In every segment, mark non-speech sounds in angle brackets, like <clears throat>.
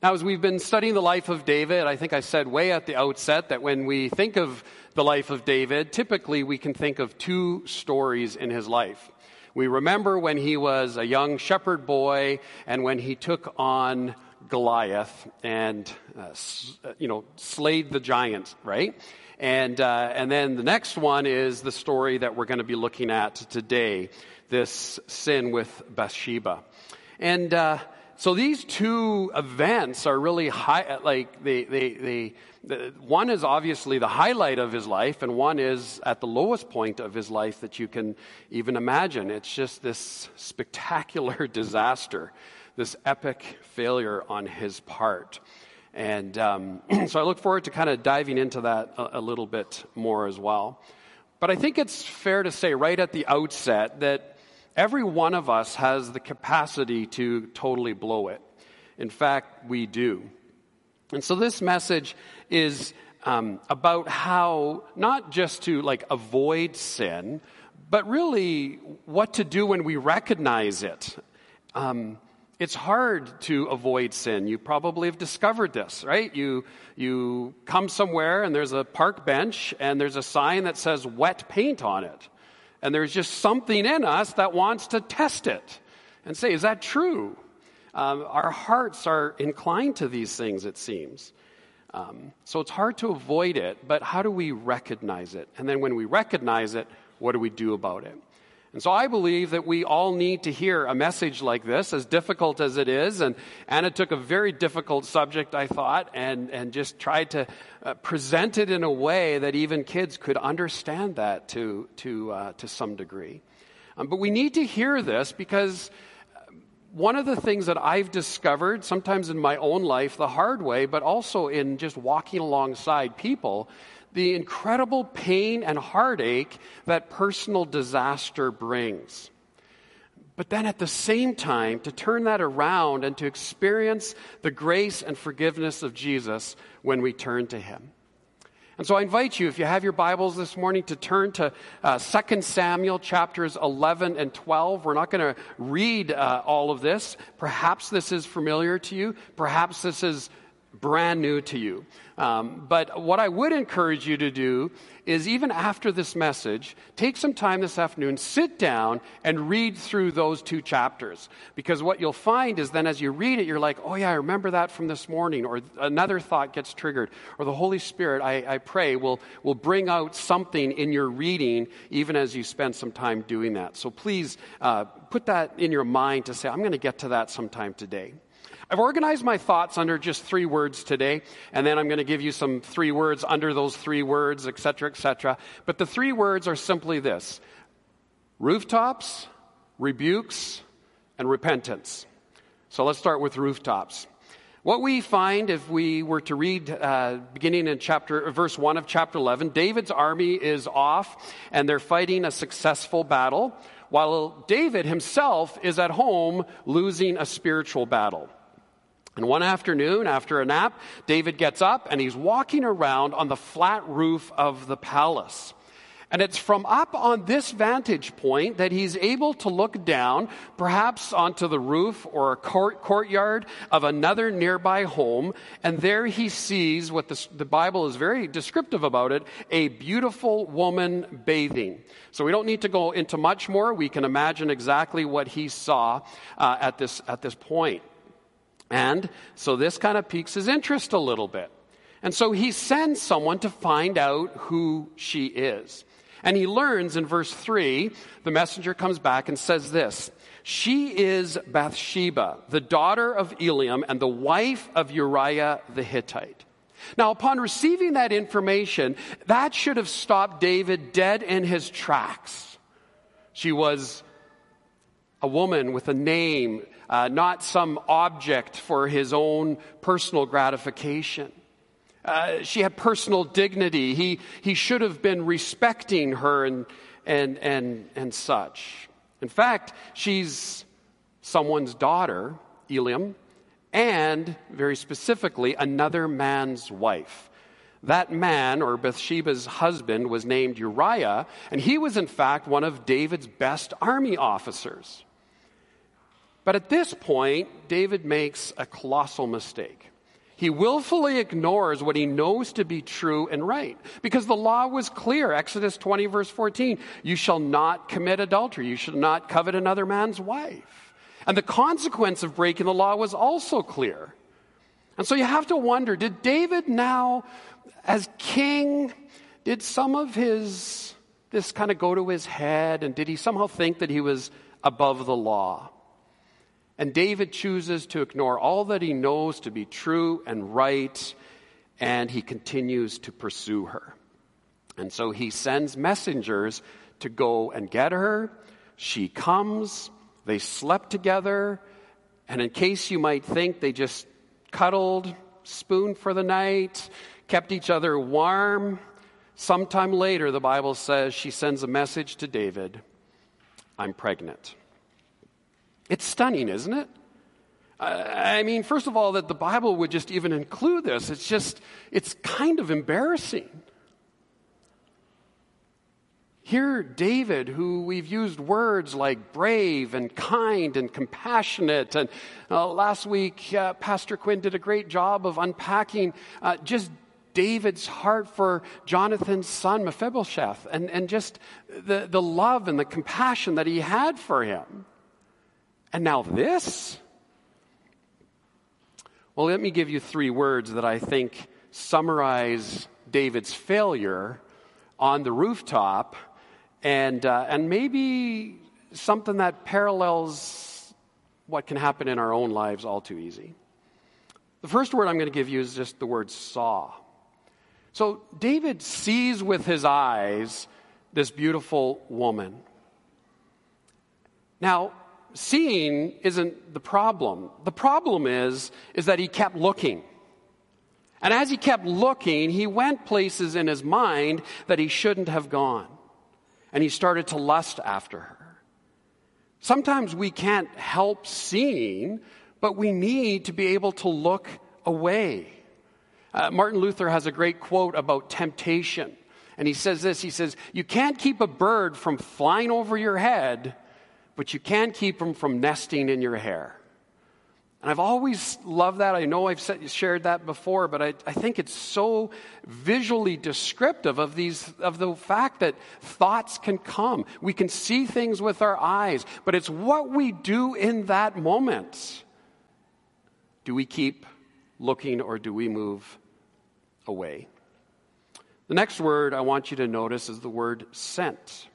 Now, as we've been studying the life of David, I think I said way at the outset that when we think of the life of David, typically we can think of two stories in his life. We remember when he was a young shepherd boy and when he took on Goliath and, uh, you know, slayed the giant, right? And, uh, and then the next one is the story that we're going to be looking at today this sin with Bathsheba. And, uh, so these two events are really high, like they, they, they, the, one is obviously the highlight of his life, and one is at the lowest point of his life that you can even imagine. It's just this spectacular <laughs> disaster, this epic failure on his part. And um, <clears throat> so I look forward to kind of diving into that a, a little bit more as well. But I think it's fair to say right at the outset that Every one of us has the capacity to totally blow it. In fact, we do. And so this message is um, about how not just to like avoid sin, but really what to do when we recognize it. Um, it's hard to avoid sin. You probably have discovered this, right? You, you come somewhere and there's a park bench and there's a sign that says wet paint on it. And there's just something in us that wants to test it and say, is that true? Um, our hearts are inclined to these things, it seems. Um, so it's hard to avoid it, but how do we recognize it? And then when we recognize it, what do we do about it? And so I believe that we all need to hear a message like this, as difficult as it is. And Anna took a very difficult subject, I thought, and, and just tried to uh, present it in a way that even kids could understand that to, to, uh, to some degree. Um, but we need to hear this because uh, one of the things that I've discovered, sometimes in my own life the hard way, but also in just walking alongside people, the incredible pain and heartache that personal disaster brings. But then at the same time, to turn that around and to experience the grace and forgiveness of Jesus when we turn to Him. And so I invite you, if you have your Bibles this morning, to turn to uh, 2 Samuel chapters 11 and 12. We're not going to read uh, all of this. Perhaps this is familiar to you. Perhaps this is brand new to you. Um, but what I would encourage you to do is, even after this message, take some time this afternoon, sit down, and read through those two chapters. Because what you'll find is then as you read it, you're like, oh, yeah, I remember that from this morning, or another thought gets triggered, or the Holy Spirit, I, I pray, will, will bring out something in your reading, even as you spend some time doing that. So please uh, put that in your mind to say, I'm going to get to that sometime today. I've organized my thoughts under just three words today, and then I'm going to give you some three words under those three words, etc., etc. But the three words are simply this rooftops, rebukes, and repentance. So let's start with rooftops. What we find if we were to read uh, beginning in chapter verse 1 of chapter 11, David's army is off and they're fighting a successful battle while David himself is at home losing a spiritual battle. And one afternoon, after a nap, David gets up and he's walking around on the flat roof of the palace. And it's from up on this vantage point that he's able to look down, perhaps onto the roof or a court, courtyard of another nearby home. And there he sees what the, the Bible is very descriptive about it a beautiful woman bathing. So we don't need to go into much more. We can imagine exactly what he saw uh, at, this, at this point. And so this kind of piques his interest a little bit. And so he sends someone to find out who she is. And he learns in verse 3, the messenger comes back and says this She is Bathsheba, the daughter of Eliam and the wife of Uriah the Hittite. Now, upon receiving that information, that should have stopped David dead in his tracks. She was a woman with a name uh, not some object for his own personal gratification. Uh, she had personal dignity. He, he should have been respecting her and, and, and, and such. In fact, she's someone's daughter, Eliam, and very specifically, another man's wife. That man, or Bathsheba's husband, was named Uriah, and he was in fact one of David's best army officers. But at this point, David makes a colossal mistake. He willfully ignores what he knows to be true and right because the law was clear. Exodus 20, verse 14 you shall not commit adultery, you shall not covet another man's wife. And the consequence of breaking the law was also clear. And so you have to wonder did David now, as king, did some of his, this kind of go to his head, and did he somehow think that he was above the law? And David chooses to ignore all that he knows to be true and right, and he continues to pursue her. And so he sends messengers to go and get her. She comes, they slept together, and in case you might think they just cuddled, spooned for the night, kept each other warm, sometime later, the Bible says she sends a message to David I'm pregnant. It's stunning, isn't it? I mean, first of all, that the Bible would just even include this, it's just, it's kind of embarrassing. Here, David, who we've used words like brave and kind and compassionate, and uh, last week, uh, Pastor Quinn did a great job of unpacking uh, just David's heart for Jonathan's son, Mephibosheth, and, and just the, the love and the compassion that he had for him. And now this? Well, let me give you three words that I think summarize David's failure on the rooftop and, uh, and maybe something that parallels what can happen in our own lives all too easy. The first word I'm going to give you is just the word saw. So David sees with his eyes this beautiful woman. Now, seeing isn't the problem. The problem is, is that he kept looking. And as he kept looking, he went places in his mind that he shouldn't have gone. And he started to lust after her. Sometimes we can't help seeing, but we need to be able to look away. Uh, Martin Luther has a great quote about temptation. And he says this He says, You can't keep a bird from flying over your head but you can keep them from nesting in your hair. And I've always loved that. I know I've shared that before, but I, I think it's so visually descriptive of, these, of the fact that thoughts can come. We can see things with our eyes, but it's what we do in that moment. Do we keep looking or do we move away? The next word I want you to notice is the word sent.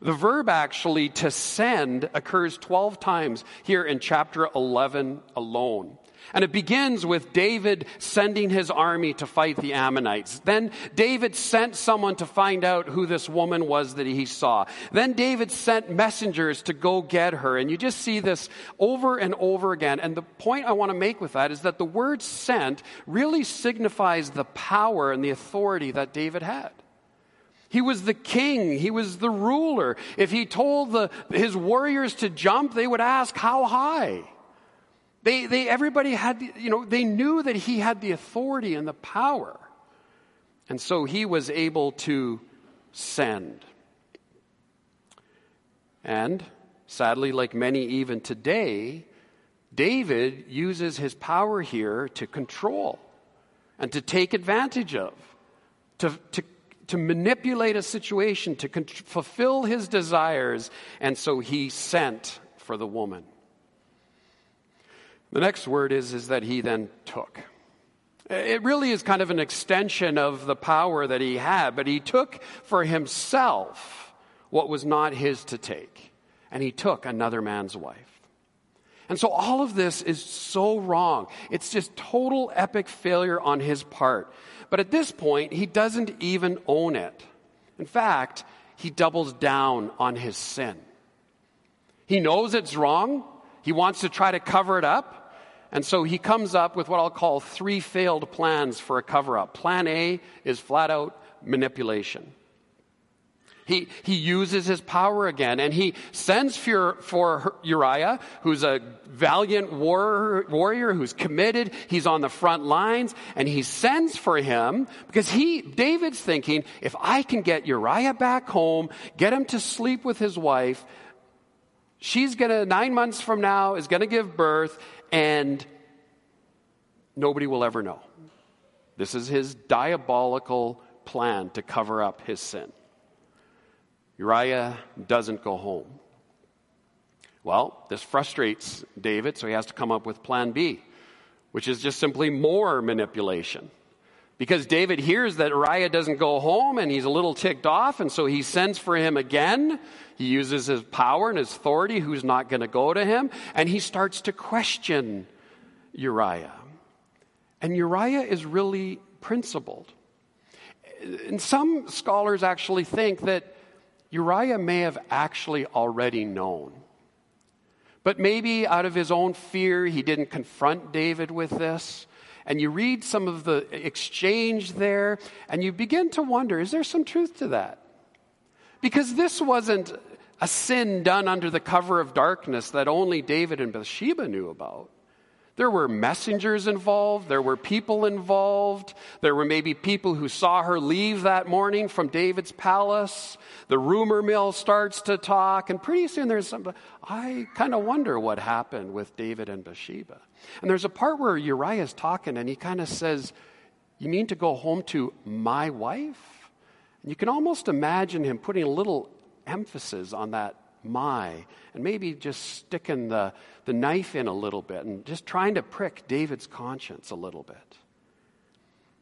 The verb actually to send occurs 12 times here in chapter 11 alone. And it begins with David sending his army to fight the Ammonites. Then David sent someone to find out who this woman was that he saw. Then David sent messengers to go get her. And you just see this over and over again. And the point I want to make with that is that the word sent really signifies the power and the authority that David had. He was the king. He was the ruler. If he told the, his warriors to jump, they would ask, how high? They, they, everybody had, you know, they knew that he had the authority and the power. And so he was able to send. And sadly, like many even today, David uses his power here to control and to take advantage of, to, to to manipulate a situation, to con- fulfill his desires, and so he sent for the woman. The next word is, is that he then took. It really is kind of an extension of the power that he had, but he took for himself what was not his to take, and he took another man's wife. And so all of this is so wrong. It's just total epic failure on his part. But at this point, he doesn't even own it. In fact, he doubles down on his sin. He knows it's wrong. He wants to try to cover it up. And so he comes up with what I'll call three failed plans for a cover up. Plan A is flat out manipulation. He, he uses his power again and he sends for, for Uriah, who's a valiant war, warrior who's committed. He's on the front lines and he sends for him because he, David's thinking, if I can get Uriah back home, get him to sleep with his wife, She's going to, nine months from now, is going to give birth, and nobody will ever know. This is his diabolical plan to cover up his sin. Uriah doesn't go home. Well, this frustrates David, so he has to come up with plan B, which is just simply more manipulation. Because David hears that Uriah doesn't go home and he's a little ticked off, and so he sends for him again. He uses his power and his authority, who's not going to go to him, and he starts to question Uriah. And Uriah is really principled. And some scholars actually think that Uriah may have actually already known. But maybe out of his own fear, he didn't confront David with this. And you read some of the exchange there, and you begin to wonder is there some truth to that? Because this wasn't a sin done under the cover of darkness that only David and Bathsheba knew about. There were messengers involved. There were people involved. There were maybe people who saw her leave that morning from David's palace. The rumor mill starts to talk, and pretty soon there's some. I kind of wonder what happened with David and Bathsheba. And there's a part where Uriah is talking, and he kind of says, You mean to go home to my wife? And you can almost imagine him putting a little emphasis on that my, and maybe just sticking the, the knife in a little bit and just trying to prick David's conscience a little bit.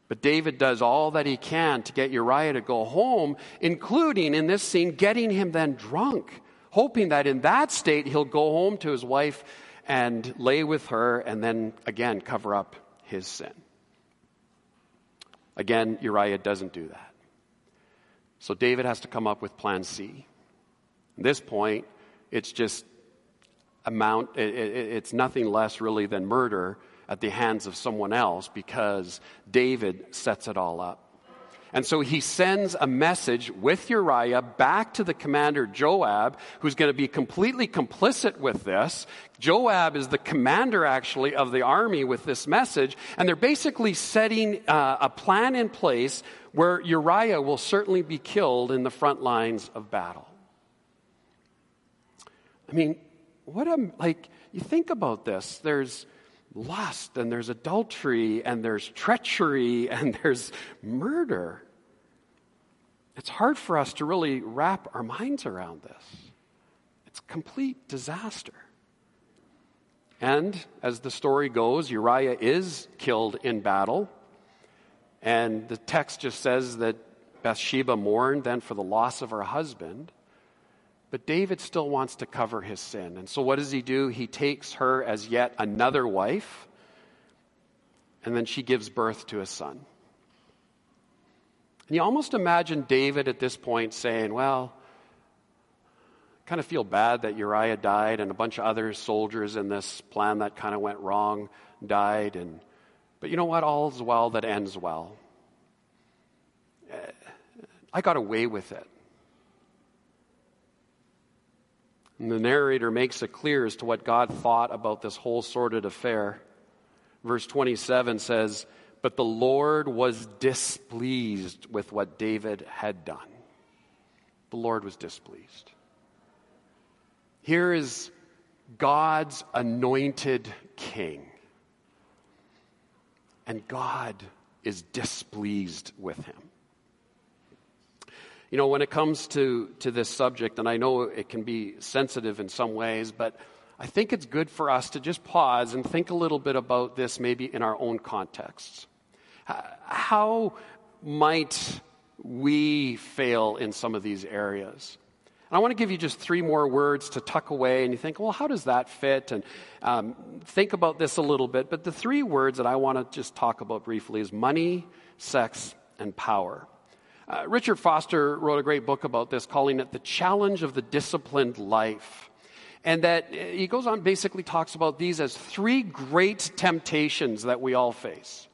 But David does all that he can to get Uriah to go home, including in this scene, getting him then drunk, hoping that in that state he'll go home to his wife and lay with her and then again cover up his sin. Again, Uriah doesn't do that. So David has to come up with plan C. At this point, it's just amount, it's nothing less really than murder at the hands of someone else because David sets it all up. And so he sends a message with Uriah back to the commander Joab, who's going to be completely complicit with this. Joab is the commander, actually, of the army with this message. And they're basically setting uh, a plan in place where Uriah will certainly be killed in the front lines of battle. I mean, what a, like, you think about this. There's lust, and there's adultery, and there's treachery, <laughs> and there's murder. It's hard for us to really wrap our minds around this. It's complete disaster. And as the story goes, Uriah is killed in battle. And the text just says that Bathsheba mourned then for the loss of her husband. But David still wants to cover his sin. And so what does he do? He takes her as yet another wife, and then she gives birth to a son. And you almost imagine David at this point saying, Well, I kind of feel bad that Uriah died and a bunch of other soldiers in this plan that kind of went wrong died. And, but you know what? All's well that ends well. Eh, I got away with it. And the narrator makes it clear as to what God thought about this whole sordid affair. Verse 27 says, But the Lord was displeased with what David had done. The Lord was displeased. Here is God's anointed king. And God is displeased with him. You know, when it comes to, to this subject, and I know it can be sensitive in some ways, but I think it's good for us to just pause and think a little bit about this maybe in our own contexts. How might we fail in some of these areas? And I want to give you just three more words to tuck away, and you think, well, how does that fit? And um, think about this a little bit. But the three words that I want to just talk about briefly is money, sex, and power. Uh, Richard Foster wrote a great book about this, calling it The Challenge of the Disciplined Life. And that uh, he goes on, basically talks about these as three great temptations that we all face.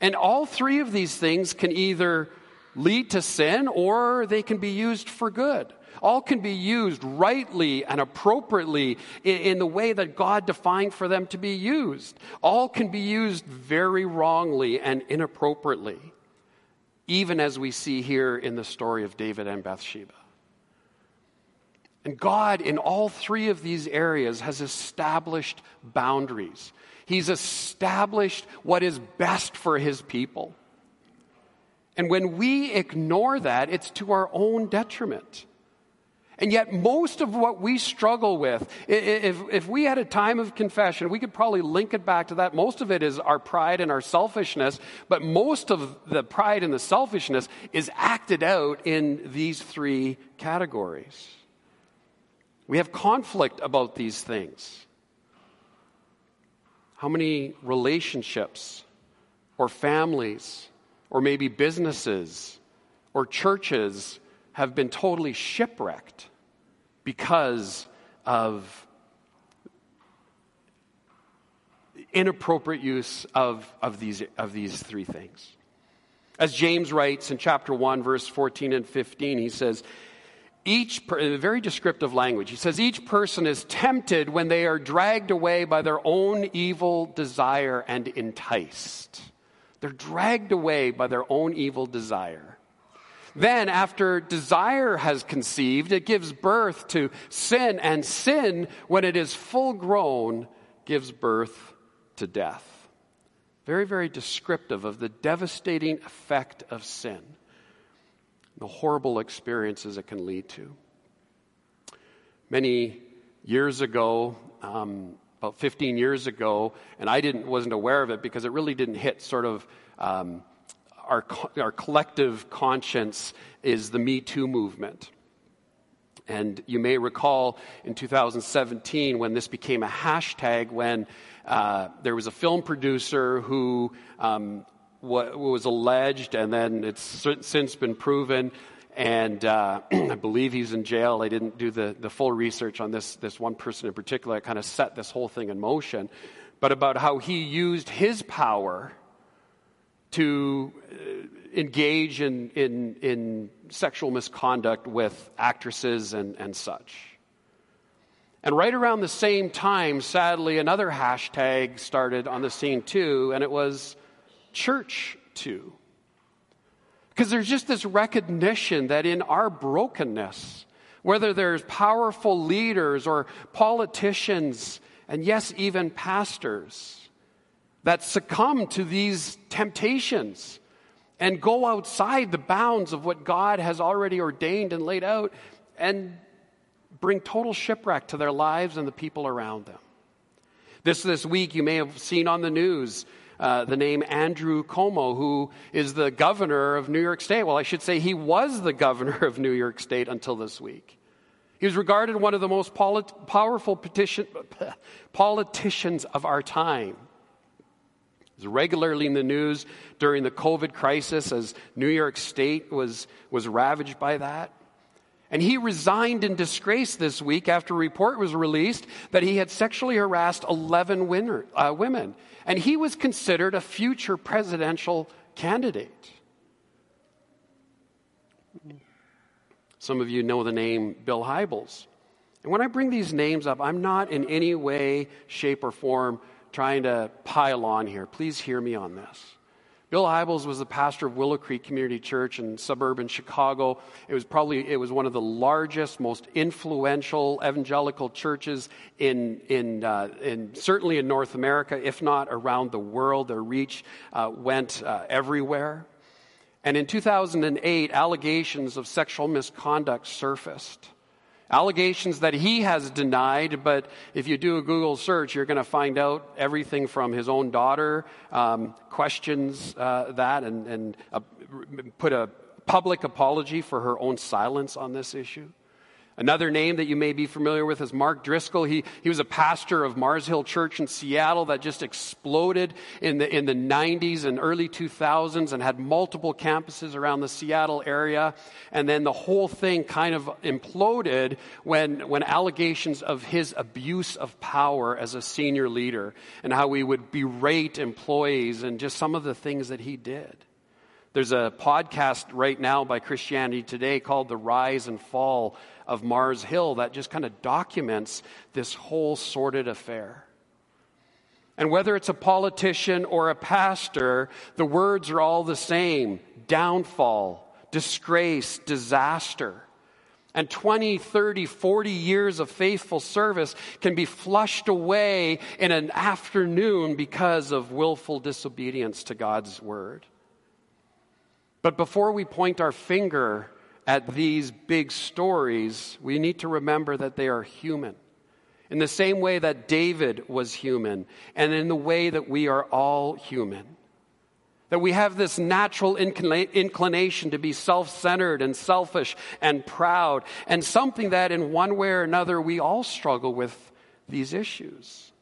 And all three of these things can either lead to sin or they can be used for good. All can be used rightly and appropriately in, in, the way that God defined for them to be used. All can be used very wrongly and inappropriately even as we see here in the story of David and Bathsheba. And God, in all three of these areas, has established boundaries. He's established what is best for his people. And when we ignore that, it's to our own detriment. And yet, most of what we struggle with, if, if we had a time of confession, we could probably link it back to that. Most of it is our pride and our selfishness, but most of the pride and the selfishness is acted out in these three categories. We have conflict about these things. How many relationships or families or maybe businesses or churches have been totally shipwrecked because of inappropriate use of, of, these, of these three things. As James writes in chapter 1, verse 14 and 15, he says, each, very descriptive language, he says, each person is tempted when they are dragged away by their own evil desire and enticed. They're dragged away by their own evil desire. Then, after desire has conceived, it gives birth to sin, and sin, when it is full grown, gives birth to death. Very, very descriptive of the devastating effect of sin, the horrible experiences it can lead to. Many years ago, um, about 15 years ago, and I didn't, wasn't aware of it because it really didn't hit sort of um, our, our collective conscience is the Me Too movement. And you may recall in 2017 when this became a hashtag, when uh, there was a film producer who um, was alleged, and then it's since been proven. And uh, <clears throat> I believe he's in jail. I didn't do the, the full research on this, this one person in particular. I kind of set this whole thing in motion. But about how he used his power to uh, engage in, in, in sexual misconduct with actresses and, and such. And right around the same time, sadly, another hashtag started on the scene too, and it was church too. Because there's just this recognition that in our brokenness, whether there's powerful leaders or politicians, and yes, even pastors, that succumb to these temptations and go outside the bounds of what God has already ordained and laid out and bring total shipwreck to their lives and the people around them. This, this week, you may have seen on the news uh, the name Andrew Cuomo, who is the governor of New York State. Well, I should say he was the governor <laughs> of New York State until this week. He was regarded one of the most polit- powerful petition- <laughs> politicians of our time was regularly in the news during the COVID crisis as New York State was, was ravaged by that. And he resigned in disgrace this week after a report was released that he had sexually harassed 11 winner, uh, women. And he was considered a future presidential candidate. Some of you know the name Bill Hybels. And when I bring these names up, I'm not in any way, shape, or form trying to pile on here. Please hear me on this. Bill Hybels was the pastor of Willow Creek Community Church in suburban Chicago. It was probably it was one of the largest, most influential evangelical churches in in, uh, in certainly in North America, if not around the world. Their reach uh, went uh, everywhere. And in 2008, allegations of sexual misconduct surfaced. Allegations that he has denied, but if you do a Google search, you're going to find out everything from his own daughter um, questions uh, that and, and uh, put a public apology for her own silence on this issue. Another name that you may be familiar with is Mark Driscoll. He, he was a pastor of Mars Hill Church in Seattle that just exploded in the, in the 90s and early 2000s and had multiple campuses around the Seattle area. And then the whole thing kind of imploded when, when allegations of his abuse of power as a senior leader and how he would berate employees and just some of the things that he did. There's a podcast right now by Christianity Today called The Rise and Fall of Mars Hill that just kind of documents this whole sordid affair. And whether it's a politician or a pastor, the words are all the same downfall, disgrace, disaster. And 20, 30, 40 years of faithful service can be flushed away in an afternoon because of willful disobedience to God's word. But before we point our finger at these big stories, we need to remember that they are human. In the same way that David was human, and in the way that we are all human. That we have this natural inclination to be self centered and selfish and proud, and something that in one way or another we all struggle with these issues.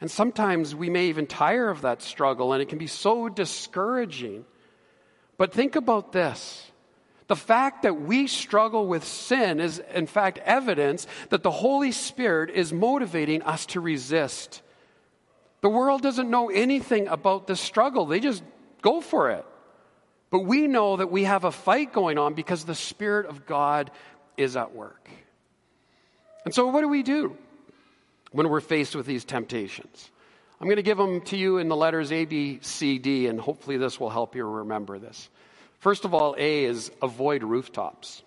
And sometimes we may even tire of that struggle, and it can be so discouraging. But think about this. The fact that we struggle with sin is, in fact, evidence that the Holy Spirit is motivating us to resist the world doesn't know anything about this struggle, they just go for it. But we know that we have a fight going on because the Spirit of God is at work. And so, what do we do when we're faced with these temptations? I'm going to give them to you in the letters A, B, C, D, and hopefully this will help you remember this. First of all, A is avoid rooftops.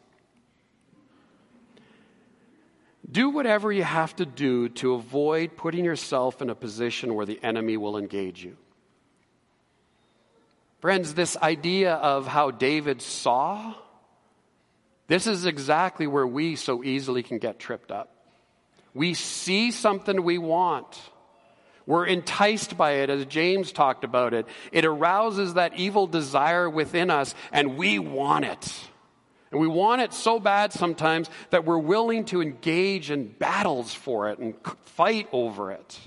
Do whatever you have to do to avoid putting yourself in a position where the enemy will engage you. Friends, this idea of how David saw, this is exactly where we so easily can get tripped up. We see something we want. We're enticed by it, as James talked about it. It arouses that evil desire within us, and we want it. And we want it so bad sometimes that we're willing to engage in battles for it and fight over it.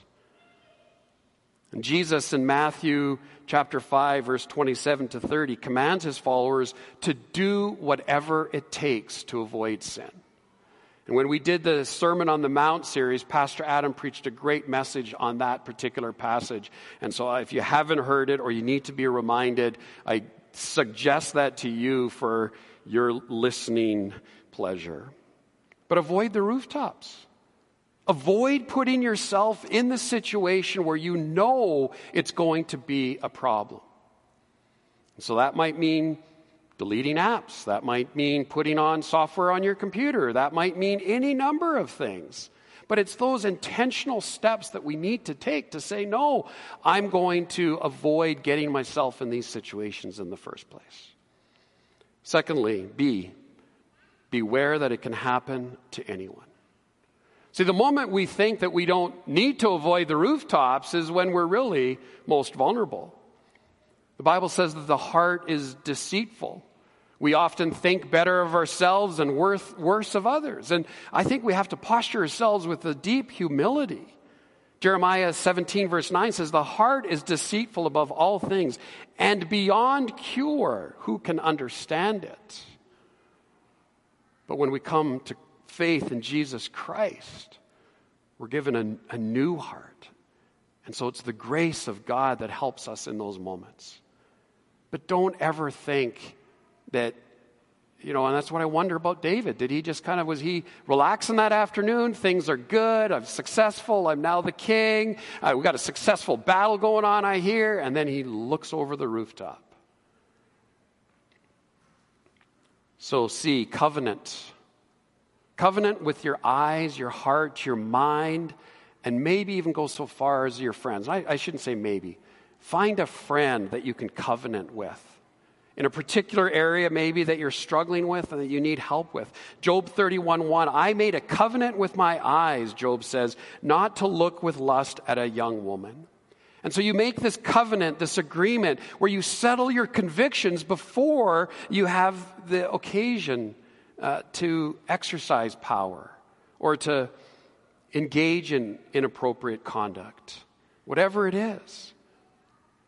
And Jesus in Matthew chapter 5 verse 27 to 30 commands his followers to do whatever it takes to avoid sin. And when we did the Sermon on the Mount series, Pastor Adam preached a great message on that particular passage. And so if you haven't heard it or you need to be reminded, I suggest that to you for your listening pleasure. But avoid the rooftops. Avoid putting yourself in the situation where you know it's going to be a problem. So that might mean deleting apps. That might mean putting on software on your computer. That might mean any number of things. But it's those intentional steps that we need to take to say, no, I'm going to avoid getting myself in these situations in the first place. Secondly, B, beware that it can happen to anyone. See, the moment we think that we don't need to avoid the rooftops is when we're really most vulnerable. The Bible says that the heart is deceitful. We often think better of ourselves and worse of others. And I think we have to posture ourselves with a deep humility. Jeremiah 17, verse 9 says, The heart is deceitful above all things and beyond cure. Who can understand it? But when we come to faith in Jesus Christ, we're given a, a new heart. And so it's the grace of God that helps us in those moments. But don't ever think that you know, and that's what I wonder about David. Did he just kind of, was he relaxing that afternoon? Things are good. I'm successful. I'm now the king. Uh, we got a successful battle going on, I hear. And then he looks over the rooftop. So, see, covenant. Covenant with your eyes, your heart, your mind, and maybe even go so far as your friends. I, I shouldn't say maybe. Find a friend that you can covenant with in a particular area maybe that you're struggling with and that you need help with. Job 31 1, I made a covenant with my eyes, Job says, not to look with lust at a young woman. And so you make this covenant, this agreement, where you settle your convictions before you have the occasion uh, to exercise power or to engage in inappropriate conduct, whatever it is.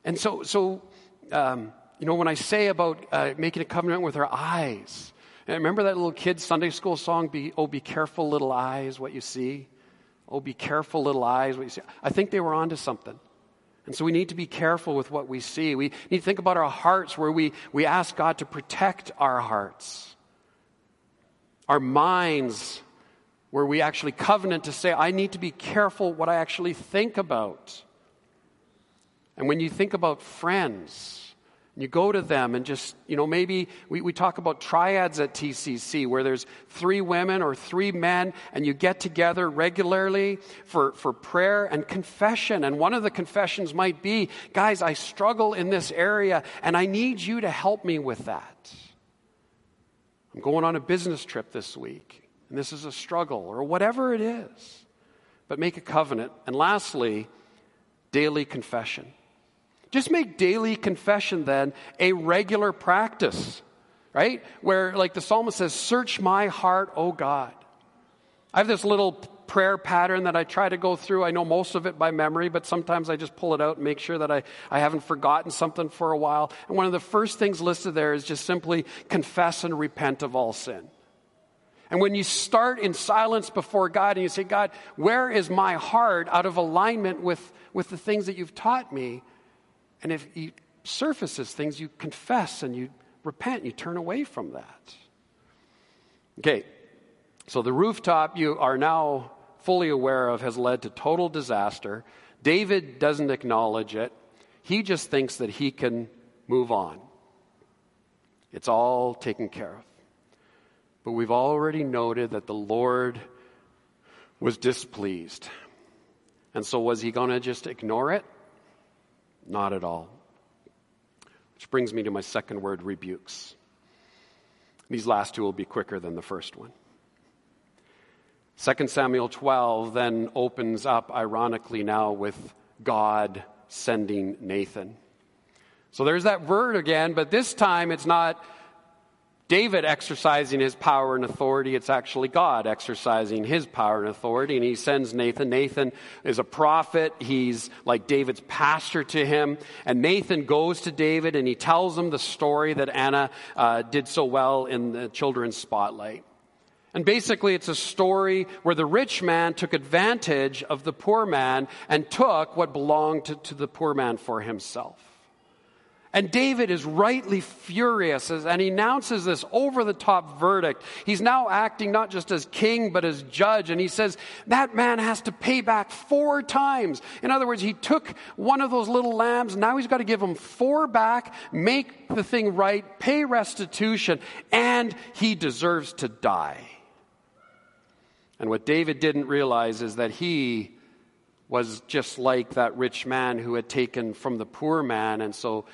And so, so um, you know, when I say about uh, making a covenant with our eyes, and remember that little kid Sunday school song, be, Oh, be careful, little eyes, what you see? Oh, be careful, little eyes, what you see? I think they were onto something. And so we need to be careful with what we see. We need to think about our hearts where we, we ask God to protect our hearts. Our minds, where we actually covenant to say, I need to be careful what I actually think about. And when you think about friends, You go to them and just, you know, maybe we, we talk about triads at TCC where there's three women or three men and you get together regularly for, for prayer and confession. And one of the confessions might be, guys, I struggle in this area and I need you to help me with that. I'm going on a business trip this week and this is a struggle or whatever it is. But make a covenant. And lastly, daily confession. Just make daily confession then a regular practice, right? Where, like the psalmist says, Search my heart, O God. I have this little prayer pattern that I try to go through. I know most of it by memory, but sometimes I just pull it out and make sure that I, I haven't forgotten something for a while. And one of the first things listed there is just simply confess and repent of all sin. And when you start in silence before God and you say, God, where is my heart out of alignment with, with the things that you've taught me? And if he surfaces things, you confess and you repent, you turn away from that. Okay, so the rooftop you are now fully aware of has led to total disaster. David doesn't acknowledge it, he just thinks that he can move on. It's all taken care of. But we've already noted that the Lord was displeased. And so, was he going to just ignore it? Not at all. Which brings me to my second word rebukes. These last two will be quicker than the first one. 2 Samuel 12 then opens up, ironically, now with God sending Nathan. So there's that word again, but this time it's not David exercising his power and authority, it's actually God exercising his power and authority. And he sends Nathan. Nathan is a prophet. He's like David's pastor to him. And Nathan goes to David and he tells him the story that Anna uh, did so well in the children's spotlight. And basically, it's a story where the rich man took advantage of the poor man and took what belonged to, to the poor man for himself. And David is rightly furious and he announces this over the top verdict. He's now acting not just as king, but as judge. And he says, that man has to pay back four times. In other words, he took one of those little lambs. Now he's got to give him four back, make the thing right, pay restitution, and he deserves to die. And what David didn't realize is that he was just like that rich man who had taken from the poor man. And so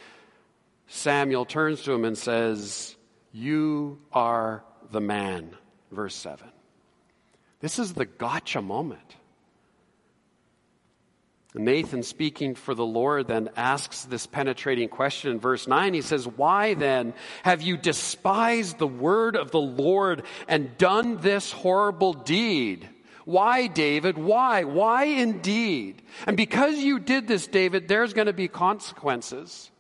Samuel turns to him and says, You are the man. Verse 7. This is the gotcha moment. Nathan, speaking for the Lord, then asks this penetrating question in verse 9. He says, Why then have you despised the word of the Lord and done this horrible deed? Why, David? Why? Why indeed? And because you did this, David, there's going to be consequences.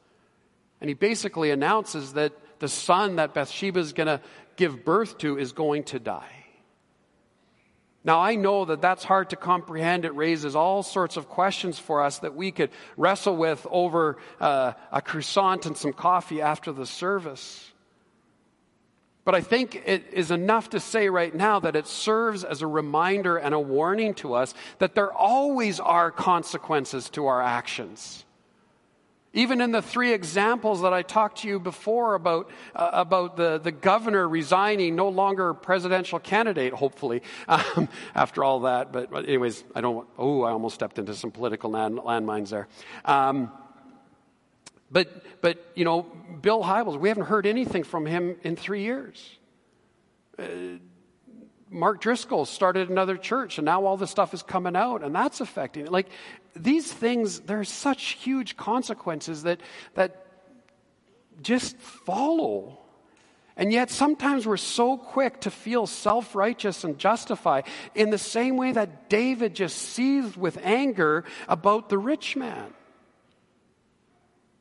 And he basically announces that the son that Bathsheba is going to give birth to is going to die. Now, I know that that's hard to comprehend. It raises all sorts of questions for us that we could wrestle with over uh, a croissant and some coffee after the service. But I think it is enough to say right now that it serves as a reminder and a warning to us that there always are consequences to our actions. Even in the three examples that I talked to you before about, uh, about the, the governor resigning, no longer presidential candidate, hopefully, <laughs> um, after all that. But, anyways, I don't, oh, I almost stepped into some political land, landmines there. Um, but, but, you know, Bill Hybels, we haven't heard anything from him in three years. Uh, Mark Driscoll started another church, and now all this stuff is coming out, and that's affecting it. Like, these things, there are such huge consequences that, that just follow. And yet, sometimes we're so quick to feel self righteous and justify in the same way that David just seethed with anger about the rich man.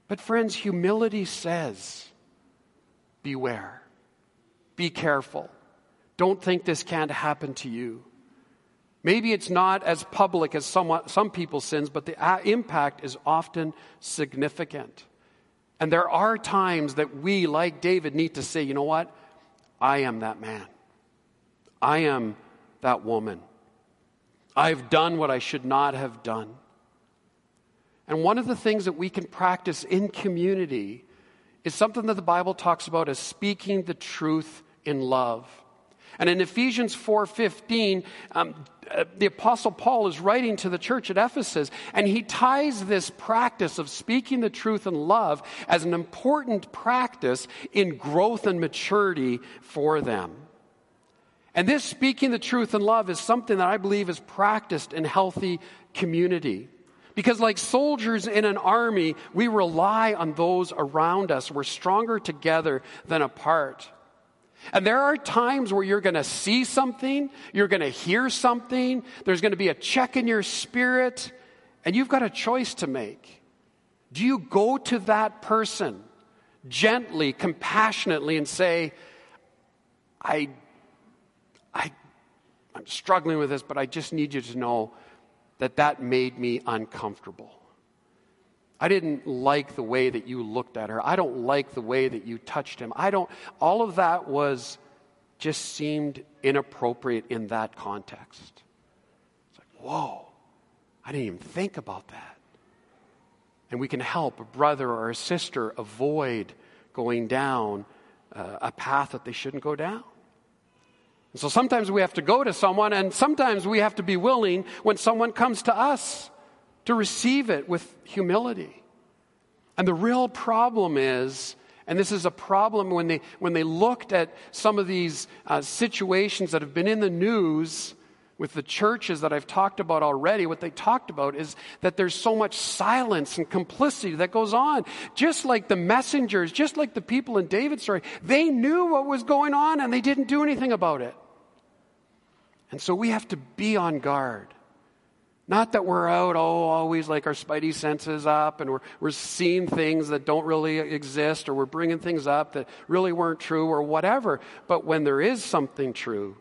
But, friends, humility says, beware, be careful. Don't think this can't happen to you. Maybe it's not as public as some, some people's sins, but the uh, impact is often significant. And there are times that we, like David, need to say, you know what? I am that man. I am that woman. I've done what I should not have done. And one of the things that we can practice in community is something that the Bible talks about as speaking the truth in love. And in Ephesians 4:15, um, uh, the apostle Paul is writing to the church at Ephesus, and he ties this practice of speaking the truth in love as an important practice in growth and maturity for them. And this speaking the truth in love is something that I believe is practiced in healthy community. Because, like soldiers in an army, we rely on those around us. We're stronger together than apart. And there are times where you're going to see something, you're going to hear something, there's going to be a check in your spirit, and you've got a choice to make. Do you go to that person gently, compassionately, and say, I, I, I'm struggling with this, but I just need you to know that that made me uncomfortable? I didn't like the way that you looked at her. I don't like the way that you touched him. I don't, all of that was just seemed inappropriate in that context. It's like, whoa, I didn't even think about that. And we can help a brother or a sister avoid going down uh, a path that they shouldn't go down. And so sometimes we have to go to someone, and sometimes we have to be willing when someone comes to us to receive it with humility. And the real problem is, and this is a problem when they, when they looked at some of these uh, situations that have been in the news with the churches that I've talked about already, what they talked about is that there's so much silence and complicity that goes on. Just like the messengers, just like the people in David's story, they knew what was going on and they didn't do anything about it. And so we have to be on guard. Not that we're out, oh, always like our spidey senses up and we're, we're seeing things that don't really exist or we're bringing things up that really weren't true or whatever. But when there is something true,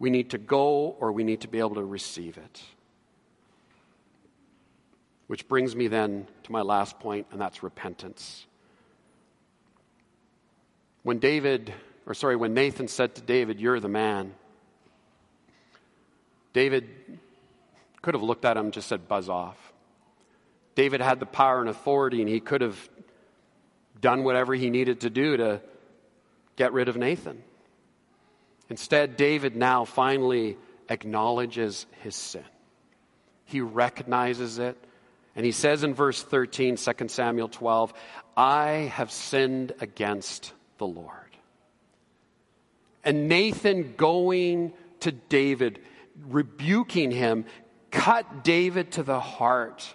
we need to go or we need to be able to receive it. Which brings me then to my last point, and that's repentance. When David, or sorry, when Nathan said to David, You're the man, David could have looked at him and just said, buzz off. David had the power and authority, and he could have done whatever he needed to do to get rid of Nathan. Instead, David now finally acknowledges his sin. He recognizes it, and he says in verse 13, 2 Samuel 12, I have sinned against the Lord. And Nathan going to David, rebuking him, cut David to the heart.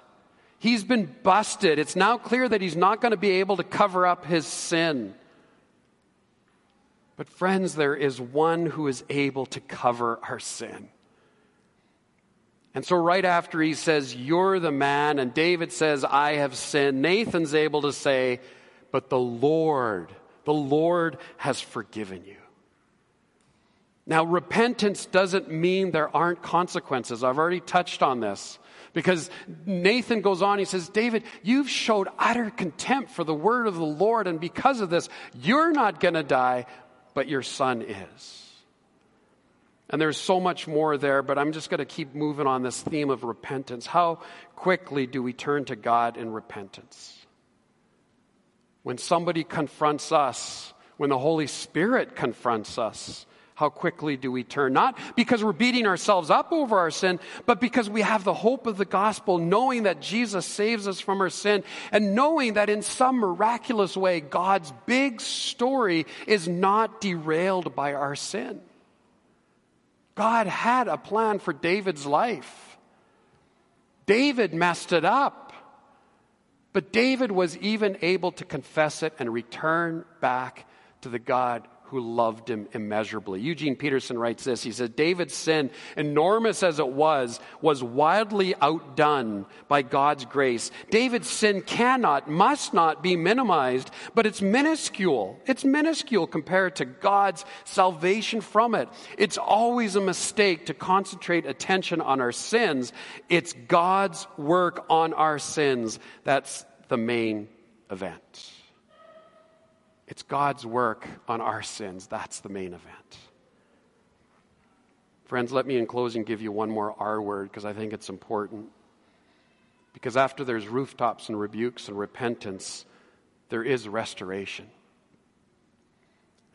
He's been busted. It's now clear that he's not going to be able to cover up his sin. But, friends, there is one who is able to cover our sin. And so, right after he says, You're the man, and David says, I have sinned, Nathan's able to say, But the Lord, the Lord has forgiven you. Now, repentance doesn't mean there aren't consequences. I've already touched on this. Because Nathan goes on, he says, David, you've showed utter contempt for the word of the Lord, and because of this, you're not going to die, but your son is. And there's so much more there, but I'm just going to keep moving on this theme of repentance. How quickly do we turn to God in repentance? When somebody confronts us, when the Holy Spirit confronts us, how quickly do we turn? Not because we're beating ourselves up over our sin, but because we have the hope of the gospel, knowing that Jesus saves us from our sin, and knowing that in some miraculous way, God's big story is not derailed by our sin. God had a plan for David's life. David messed it up. But David was even able to confess it and return back to the God who loved him immeasurably. Eugene Peterson writes this. He says, David's sin, enormous as it was, was wildly outdone by God's grace. David's sin cannot, must not be minimized, but it's minuscule. It's minuscule compared to God's salvation from it. It's always a mistake to concentrate attention on our sins. It's God's work on our sins that's the main event. It's God's work on our sins. That's the main event. Friends, let me in closing give you one more R word because I think it's important. Because after there's rooftops and rebukes and repentance, there is restoration.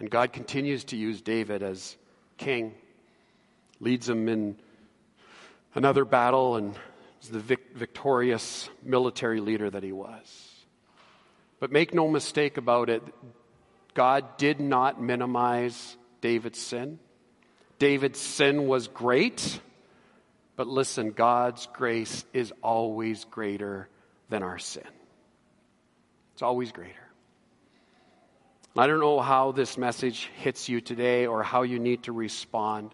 And God continues to use David as king, leads him in another battle, and is the vic- victorious military leader that he was. But make no mistake about it, God did not minimize David's sin. David's sin was great, but listen, God's grace is always greater than our sin. It's always greater. I don't know how this message hits you today or how you need to respond.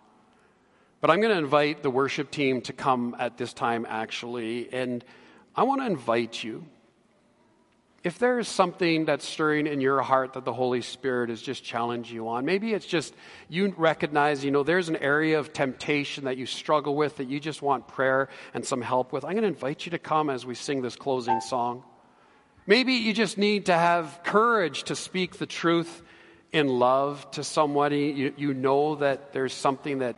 But I'm going to invite the worship team to come at this time, actually. And I want to invite you. If there is something that's stirring in your heart that the Holy Spirit has just challenged you on, maybe it's just you recognize, you know, there's an area of temptation that you struggle with that you just want prayer and some help with. I'm going to invite you to come as we sing this closing song. Maybe you just need to have courage to speak the truth in love to somebody. You, you know that there's something that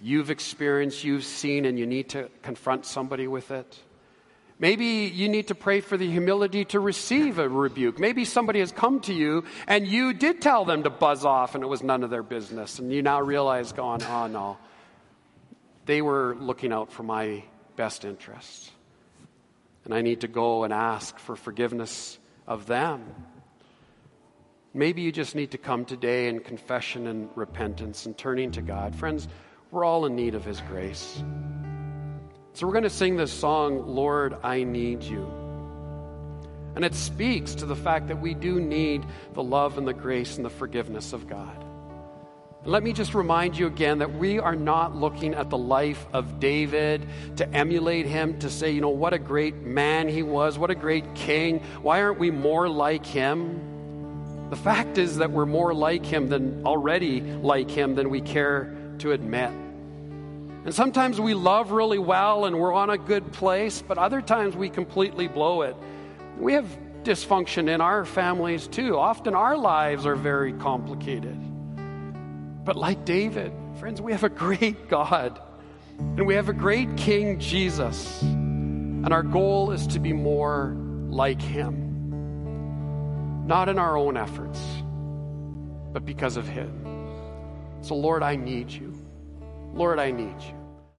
you've experienced, you've seen, and you need to confront somebody with it. Maybe you need to pray for the humility to receive a rebuke. Maybe somebody has come to you and you did tell them to buzz off and it was none of their business. And you now realize, going, oh no, they were looking out for my best interests. And I need to go and ask for forgiveness of them. Maybe you just need to come today in confession and repentance and turning to God. Friends, we're all in need of His grace. So we're going to sing this song, Lord, I Need You. And it speaks to the fact that we do need the love and the grace and the forgiveness of God. let me just remind you again that we are not looking at the life of David to emulate him, to say, you know, what a great man he was, what a great king. Why aren't we more like him? The fact is that we're more like him than already like him than we care to admit. And sometimes we love really well and we're on a good place, but other times we completely blow it. We have dysfunction in our families too. Often our lives are very complicated. But like David, friends, we have a great <laughs> God and we have a great King Jesus. And our goal is to be more like him. Not in our own efforts, but because of him. So, Lord, I need you. Lord, I need you.